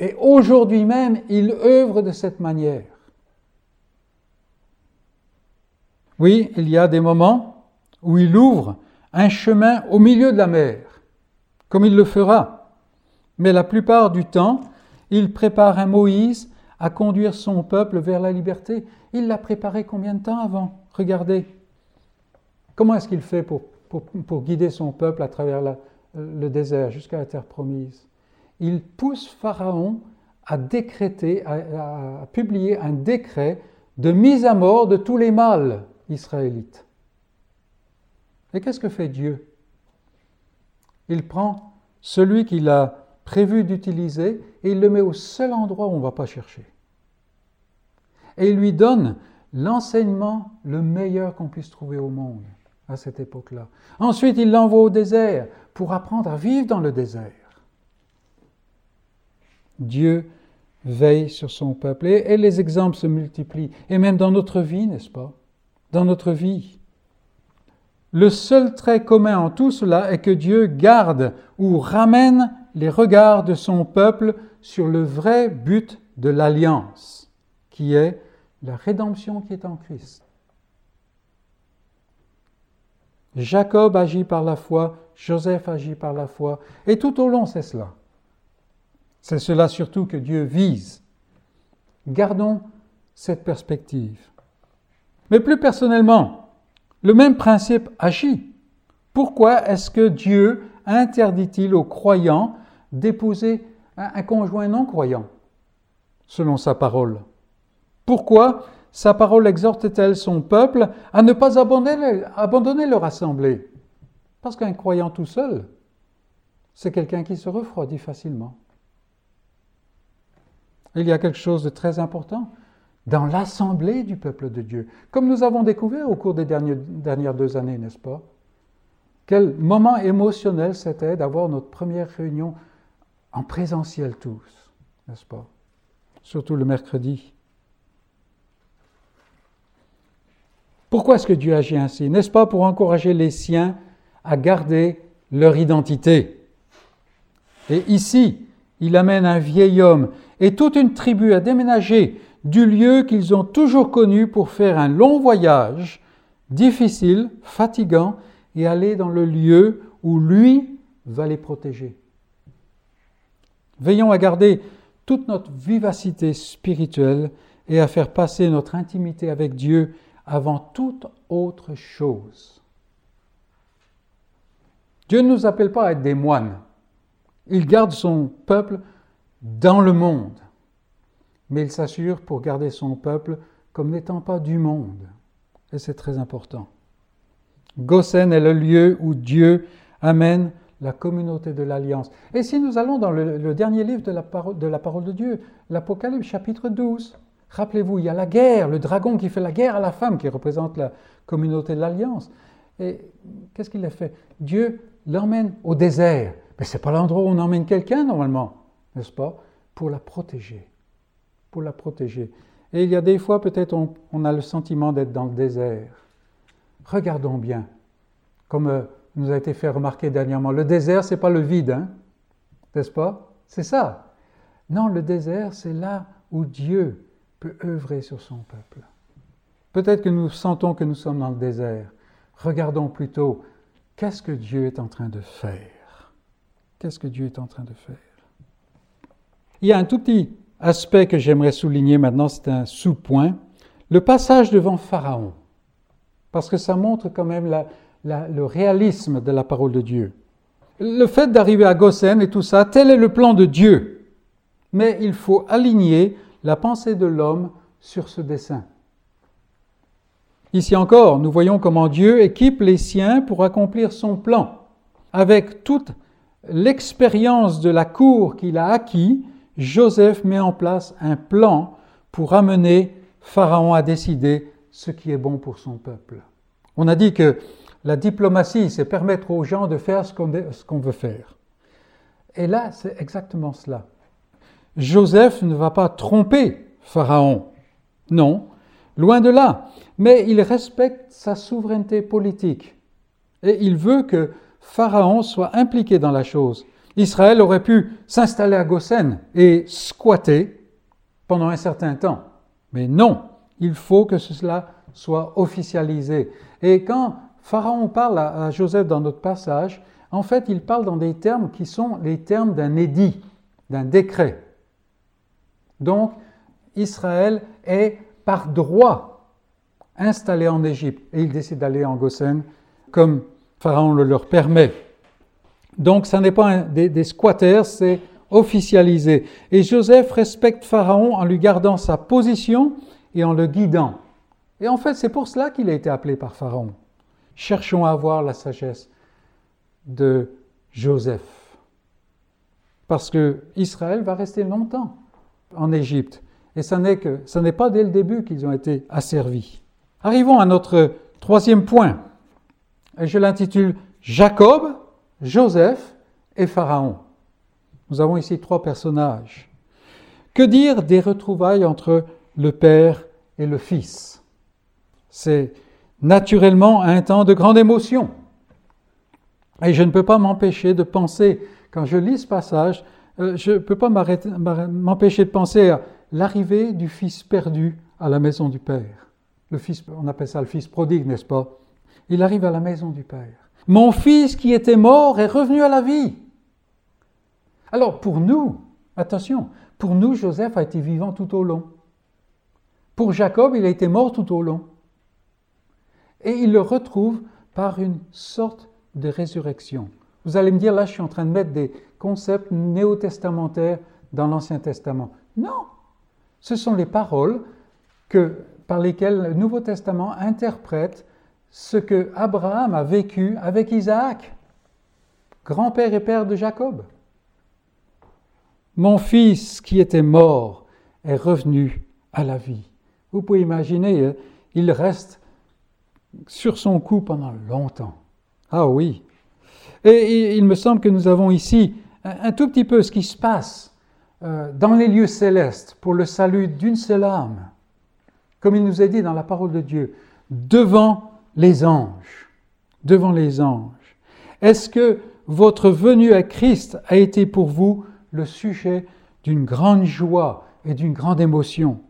Et aujourd'hui même, il œuvre de cette manière. Oui, il y a des moments où il ouvre un chemin au milieu de la mer, comme il le fera. Mais la plupart du temps, il prépare un Moïse à conduire son peuple vers la liberté. Il l'a préparé combien de temps avant? Regardez. Comment est-ce qu'il fait pour, pour, guider son peuple à travers le désert jusqu'à la terre promise? Il pousse Pharaon à décréter, à publier un décret de mise à mort de tous les mâles israélites. Et qu'est-ce que fait Dieu? Il prend celui qu'il a prévu d'utiliser et il le met au seul endroit où on ne va pas chercher. Et il lui donne l'enseignement le meilleur qu'on puisse trouver au monde à cette époque-là. Ensuite, il l'envoie au désert pour apprendre à vivre dans le désert. Dieu veille sur son peuple. Et, les exemples se multiplient. Et même dans notre vie, n'est-ce pas? Dans notre vie. Le seul trait commun en tout cela est que Dieu garde ou ramène les regards de son peuple sur le vrai but de l'alliance, qui est la rédemption qui est en Christ. Jacob agit par la foi, Joseph agit par la foi, et tout au long c'est cela. C'est cela surtout que Dieu vise. Gardons cette perspective. Mais plus personnellement, le même principe agit. Pourquoi est-ce que Dieu interdit-il aux croyants d'épouser un conjoint non croyant, selon sa parole? Pourquoi sa parole exhorte-t-elle son peuple à ne pas abandonner, abandonner leur assemblée? Parce qu'un croyant tout seul, c'est quelqu'un qui se refroidit facilement. Il y a quelque chose de très important dans l'assemblée du peuple de Dieu, comme nous avons découvert au cours des dernières deux années, n'est-ce pas? Quel moment émotionnel c'était d'avoir notre première réunion en présentiel tous, n'est-ce pas? Surtout le mercredi. Pourquoi est-ce que Dieu agit ainsi? N'est-ce pas pour encourager les siens à garder leur identité? Et ici, il amène un vieil homme et toute une tribu à déménager du lieu qu'ils ont toujours connu pour faire un long voyage, difficile, fatigant, et aller dans le lieu où lui va les protéger. Veillons à garder toute notre vivacité spirituelle et à faire passer notre intimité avec Dieu avant toute autre chose. Dieu ne nous appelle pas à être des moines. Il garde son peuple dans le monde, mais il s'assure pour garder son peuple comme n'étant pas du monde. Et c'est très important. Gosen est le lieu où Dieu amène la communauté de l'Alliance. Et si nous allons dans le, dernier livre de la, parole, de la parole de Dieu, l'Apocalypse chapitre 12, rappelez-vous, il y a la guerre, le dragon qui fait la guerre à la femme, qui représente la communauté de l'Alliance. Et qu'est-ce qu'il a fait? Dieu l'emmène au désert. Mais ce n'est pas l'endroit où on emmène quelqu'un normalement n'est-ce pas, pour la protéger. Pour la protéger. Et il y a des fois, peut-être, on, a le sentiment d'être dans le désert. Regardons bien, comme euh, nous a été fait remarquer dernièrement, le désert, c'est pas le vide, hein, n'est-ce pas? C'est ça. Non, le désert, c'est là où Dieu peut œuvrer sur son peuple. Peut-être que nous sentons que nous sommes dans le désert. Regardons plutôt, qu'est-ce que Dieu est en train de faire? Qu'est-ce que Dieu est en train de faire? Il y a un tout petit aspect que j'aimerais souligner maintenant, c'est un sous-point. Le passage devant Pharaon, parce que ça montre quand même le réalisme de la parole de Dieu. Le fait d'arriver à Goshen et tout ça, tel est le plan de Dieu. Mais il faut aligner la pensée de l'homme sur ce dessin. Ici encore, nous voyons comment Dieu équipe les siens pour accomplir son plan. Avec toute l'expérience de la cour qu'il a acquis, Joseph met en place un plan pour amener Pharaon à décider ce qui est bon pour son peuple. On a dit que la diplomatie, c'est permettre aux gens de faire ce qu'on veut faire. Et là, c'est exactement cela. Joseph ne va pas tromper Pharaon. Non, loin de là. Mais il respecte sa souveraineté politique. Et il veut que Pharaon soit impliqué dans la chose. Israël aurait pu s'installer à Goshen et squatter pendant un certain temps. Mais non, il faut que cela soit officialisé. Et quand Pharaon parle à, Joseph dans notre passage, en fait, il parle dans des termes qui sont les termes d'un édit, d'un décret. Donc, Israël est par droit installé en Égypte et il décide d'aller en Goshen comme Pharaon le leur permet. Donc, ce n'est pas des, des squatters, c'est officialisé. Et Joseph respecte Pharaon en lui gardant sa position et en le guidant. Et en fait, c'est pour cela qu'il a été appelé par Pharaon. Cherchons à avoir la sagesse de Joseph. Parce que Israël va rester longtemps en Égypte. Et ce n'est pas dès le début qu'ils ont été asservis. Arrivons à notre troisième point. Et je l'intitule Jacob, Joseph et Pharaon. Nous avons ici trois personnages. Que dire des retrouvailles entre le Père et le Fils? C'est naturellement un temps de grande émotion. Et je ne peux pas m'empêcher de penser, quand je lis ce passage, euh, je ne peux pas m'empêcher de penser à l'arrivée du Fils perdu à la maison du Père. Le fils, on appelle ça le Fils prodigue, n'est-ce pas? Il arrive à la maison du Père. Mon Fils qui était mort est revenu à la vie. Alors pour nous, attention, pour nous, Joseph a été vivant tout au long. Pour Jacob, il a été mort tout au long. Et il le retrouve par une sorte de résurrection. Vous allez me dire, là, je suis en train de mettre des concepts néo-testamentaires dans l'Ancien Testament. Non, ce sont les paroles que, par lesquelles le Nouveau Testament interprète ce que Abraham a vécu avec Isaac, grand-père et père de Jacob. Mon fils qui était mort est revenu à la vie. Vous pouvez imaginer, hein, il reste sur son cou pendant longtemps. Ah oui. Et il me semble que nous avons ici un tout petit peu ce qui se passe euh, dans les lieux célestes pour le salut d'une seule âme, comme il nous est dit dans la parole de Dieu, devant les anges. Devant les anges. Est-ce que votre venue à Christ a été pour vous le sujet d'une grande joie et d'une grande émotion?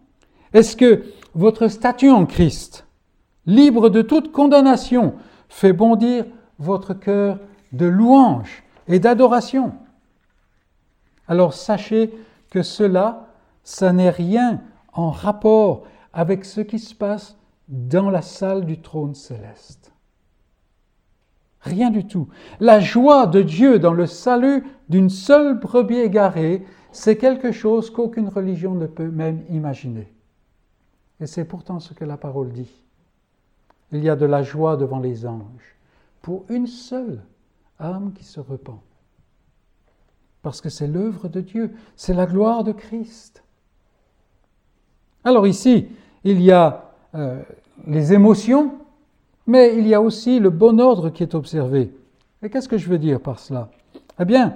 Est-ce que votre statut en Christ, libre de toute condamnation, fait bondir votre cœur de louange et d'adoration? Alors sachez que cela, ça n'est rien en rapport avec ce qui se passe dans la salle du trône céleste. Rien du tout. La joie de Dieu dans le salut d'une seule brebis égarée, c'est quelque chose qu'aucune religion ne peut même imaginer. Et c'est pourtant ce que la parole dit. Il y a de la joie devant les anges pour une seule âme qui se repent. Parce que c'est l'œuvre de Dieu, c'est la gloire de Christ. Alors ici, il y a euh, les émotions, mais il y a aussi le bon ordre qui est observé. Et qu'est-ce que je veux dire par cela? Eh bien,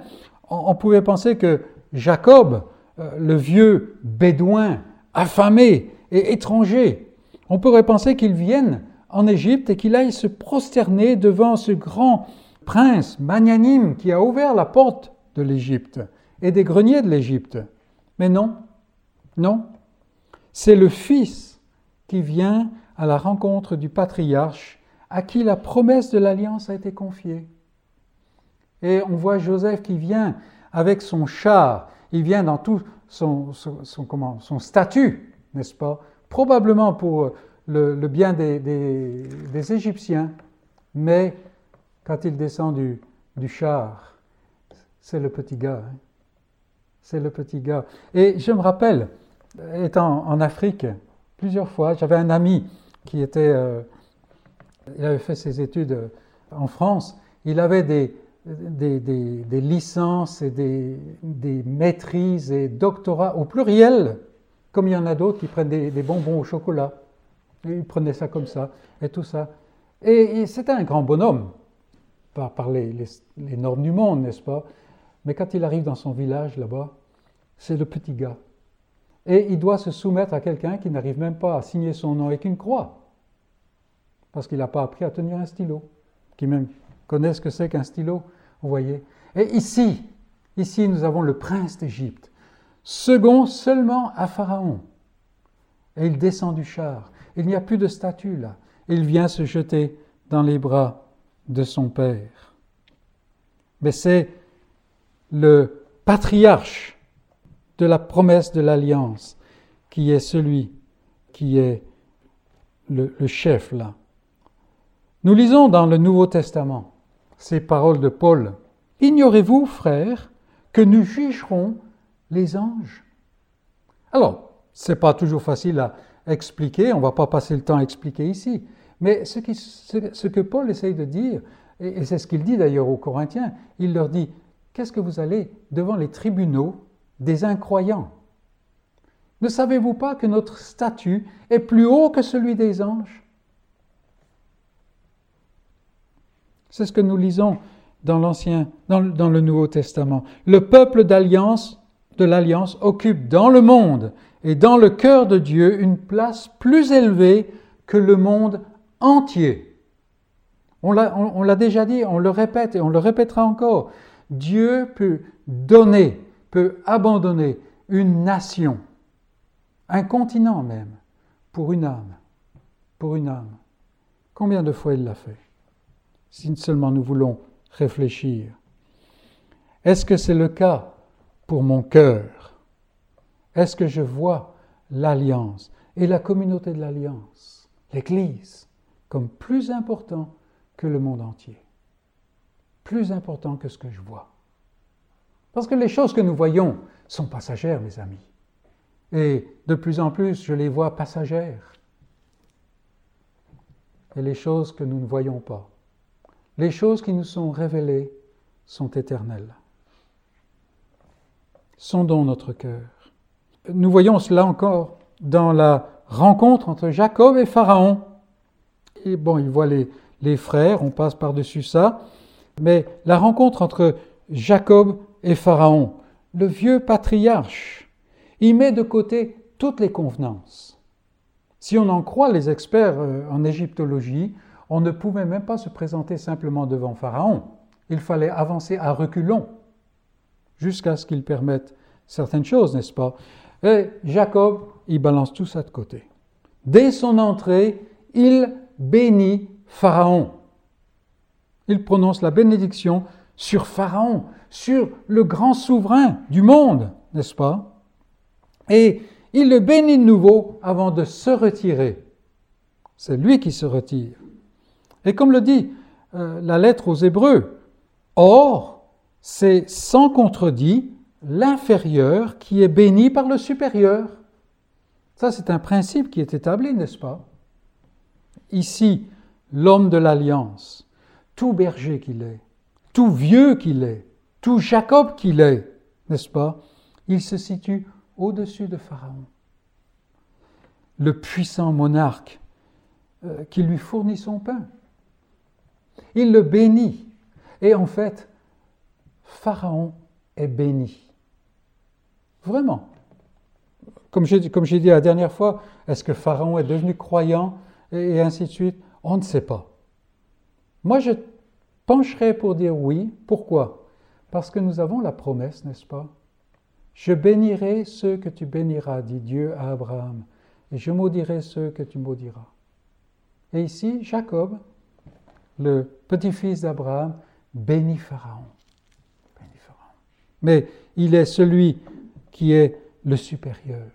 on, pouvait penser que Jacob, euh, le vieux bédouin, affamé et étranger, on pourrait penser qu'il vienne en Égypte et qu'il aille se prosterner devant ce grand prince magnanime qui a ouvert la porte de l'Égypte et des greniers de l'Égypte. Mais non, non, c'est le Fils qui vient à la rencontre du patriarche à qui la promesse de l'alliance a été confiée. Et on voit Joseph qui vient avec son char, il vient dans tout son, comment, son statut, n'est-ce pas? Probablement pour le, bien des, des, Égyptiens, mais quand il descend du, du char, c'est le petit gars. Hein. C'est le petit gars. Et je me rappelle, étant en Afrique, plusieurs fois, j'avais un ami qui était, euh, il avait fait ses études euh, en France, il avait des, des, des, licences et des, maîtrises et doctorats au pluriel, comme il y en a d'autres qui prennent des, bonbons au chocolat. il prenait ça comme ça, et tout ça. Et, c'était un grand bonhomme, par, par les, les normes du monde, n'est-ce pas? Mais quand il arrive dans son village là-bas, c'est le petit gars. Et il doit se soumettre à quelqu'un qui n'arrive même pas à signer son nom avec une croix parce qu'il n'a pas appris à tenir un stylo, qui même connaît ce que c'est qu'un stylo, vous voyez. Et ici, ici, nous avons le prince d'Égypte, second seulement à Pharaon. Et il descend du char. Il n'y a plus de statue là. Il vient se jeter dans les bras de son Père. Mais c'est le patriarche de la promesse de l'alliance qui est celui qui est le, chef là. Nous lisons dans le Nouveau Testament ces paroles de Paul. Ignorez-vous, frères, que nous jugerons les anges? Alors, ce n'est pas toujours facile à expliquer, on ne va pas passer le temps à expliquer ici, mais ce, ce que Paul essaye de dire, et c'est ce qu'il dit d'ailleurs aux Corinthiens, il leur dit, qu'est-ce que vous allez devant les tribunaux des incroyants ne savez-vous pas que notre statut est plus haut que celui des anges? C'est ce que nous lisons dans le Nouveau Testament. Le peuple d'alliance, de l'alliance, occupe dans le monde et dans le cœur de Dieu une place plus élevée que le monde entier. On l'a déjà dit, on le répète et on le répétera encore. Dieu peut donner, peut abandonner une nation un continent même, pour une âme, pour une âme. Combien de fois il l'a fait? Si seulement nous voulons réfléchir. Est-ce que c'est le cas pour mon cœur? Est-ce que je vois l'alliance et la communauté de l'alliance, l'Église, comme plus important que le monde entier? Plus important que ce que je vois. Parce que les choses que nous voyons sont passagères, mes amis. Et de plus en plus, je les vois passagères. Et les choses que nous ne voyons pas, les choses qui nous sont révélées, sont éternelles. Sondons notre cœur. Nous voyons cela encore dans la rencontre entre Jacob et Pharaon. Et bon, il voit les, les frères, on passe par-dessus ça. Mais la rencontre entre Jacob et Pharaon, le vieux patriarche, il met de côté toutes les convenances. Si on en croit les experts euh, en égyptologie, on ne pouvait même pas se présenter simplement devant Pharaon. Il fallait avancer à reculons jusqu'à ce qu'il permette certaines choses, n'est-ce pas? Et Jacob, il balance tout ça de côté. Dès son entrée, il bénit Pharaon. Il prononce la bénédiction sur Pharaon, sur le grand souverain du monde, n'est-ce pas? Et il le bénit de nouveau avant de se retirer. C'est lui qui se retire. Et comme le dit euh, la lettre aux Hébreux, or, c'est sans contredit l'inférieur qui est béni par le supérieur. Ça, c'est un principe qui est établi, n'est-ce pas? Ici, l'homme de l'alliance, tout berger qu'il est, tout vieux qu'il est, tout Jacob qu'il est, n'est-ce pas? Il se situe au-dessus de Pharaon, le puissant monarque euh, qui lui fournit son pain. Il le bénit. Et en fait, Pharaon est béni. Vraiment. Comme j'ai, dit la dernière fois, est-ce que Pharaon est devenu croyant et ainsi de suite? On ne sait pas. Moi, je pencherais pour dire oui. Pourquoi? Parce que nous avons la promesse, n'est-ce pas? Je bénirai ceux que tu béniras, dit Dieu à Abraham, et je maudirai ceux que tu maudiras. Et ici, Jacob, le petit-fils d'Abraham, bénit Pharaon. bénit Pharaon. Mais il est celui qui est le supérieur.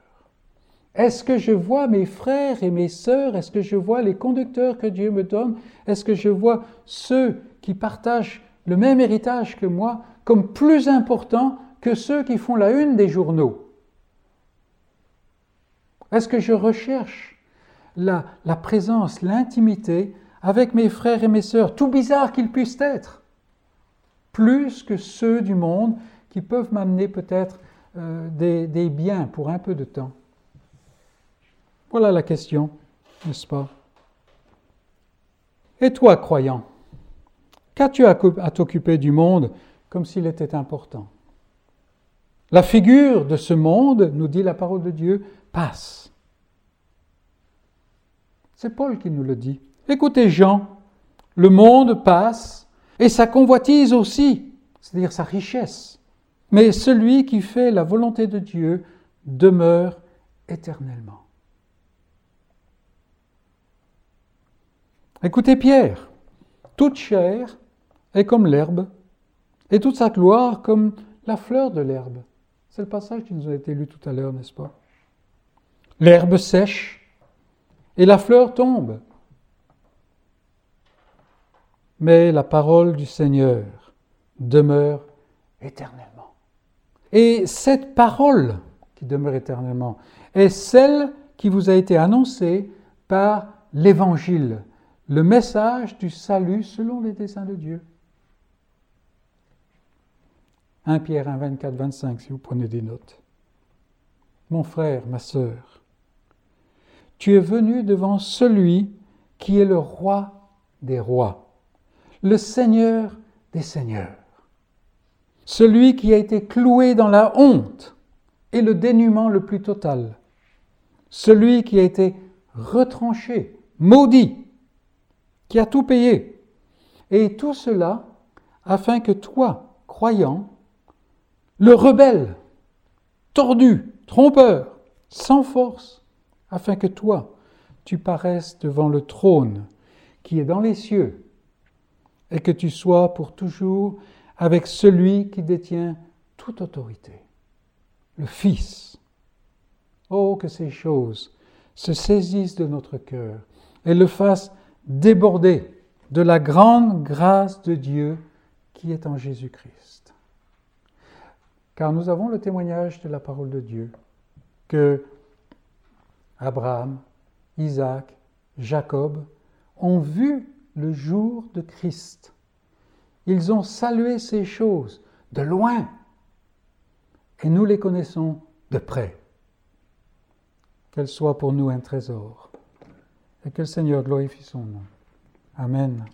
Est-ce que je vois mes frères et mes sœurs? Est-ce que je vois les conducteurs que Dieu me donne? Est-ce que je vois ceux qui partagent le même héritage que moi comme plus importants que ceux qui font la une des journaux. Est-ce que je recherche la, présence, l'intimité avec mes frères et mes sœurs, tout bizarre qu'ils puissent être, plus que ceux du monde qui peuvent m'amener peut-être euh, des biens pour un peu de temps? Voilà la question, n'est-ce pas? Et toi, croyant, qu'as-tu à t'occuper du monde comme s'il était important? La figure de ce monde, nous dit la parole de Dieu, passe. C'est Paul qui nous le dit. Écoutez Jean, le monde passe et sa convoitise aussi, c'est-à-dire sa richesse. Mais celui qui fait la volonté de Dieu demeure éternellement. Écoutez Pierre, toute chair est comme l'herbe, et toute sa gloire comme la fleur de l'herbe. C'est le passage qui nous a été lu tout à l'heure, n'est-ce pas? L'herbe sèche et la fleur tombe. Mais la parole du Seigneur demeure éternellement. Et cette parole qui demeure éternellement est celle qui vous a été annoncée par l'Évangile, le message du salut selon les desseins de Dieu. 1 Pierre 1, 24, 25, si vous prenez des notes. Mon frère, ma sœur, tu es venu devant celui qui est le roi des rois, le Seigneur des seigneurs, celui qui a été cloué dans la honte et le dénuement le plus total, celui qui a été retranché, maudit, qui a tout payé, et tout cela afin que toi, croyant, le rebelle, tordu, trompeur, sans force, afin que toi, tu paraisses devant le trône qui est dans les cieux, et que tu sois pour toujours avec celui qui détient toute autorité, le Fils. Oh, que ces choses se saisissent de notre cœur et le fassent déborder de la grande grâce de Dieu qui est en Jésus-Christ. Car nous avons le témoignage de la parole de Dieu que Abraham, Isaac, Jacob ont vu le jour de Christ. Ils ont salué ces choses de loin et nous les connaissons de près. Qu'elles soient pour nous un trésor et que le Seigneur glorifie son nom. Amen.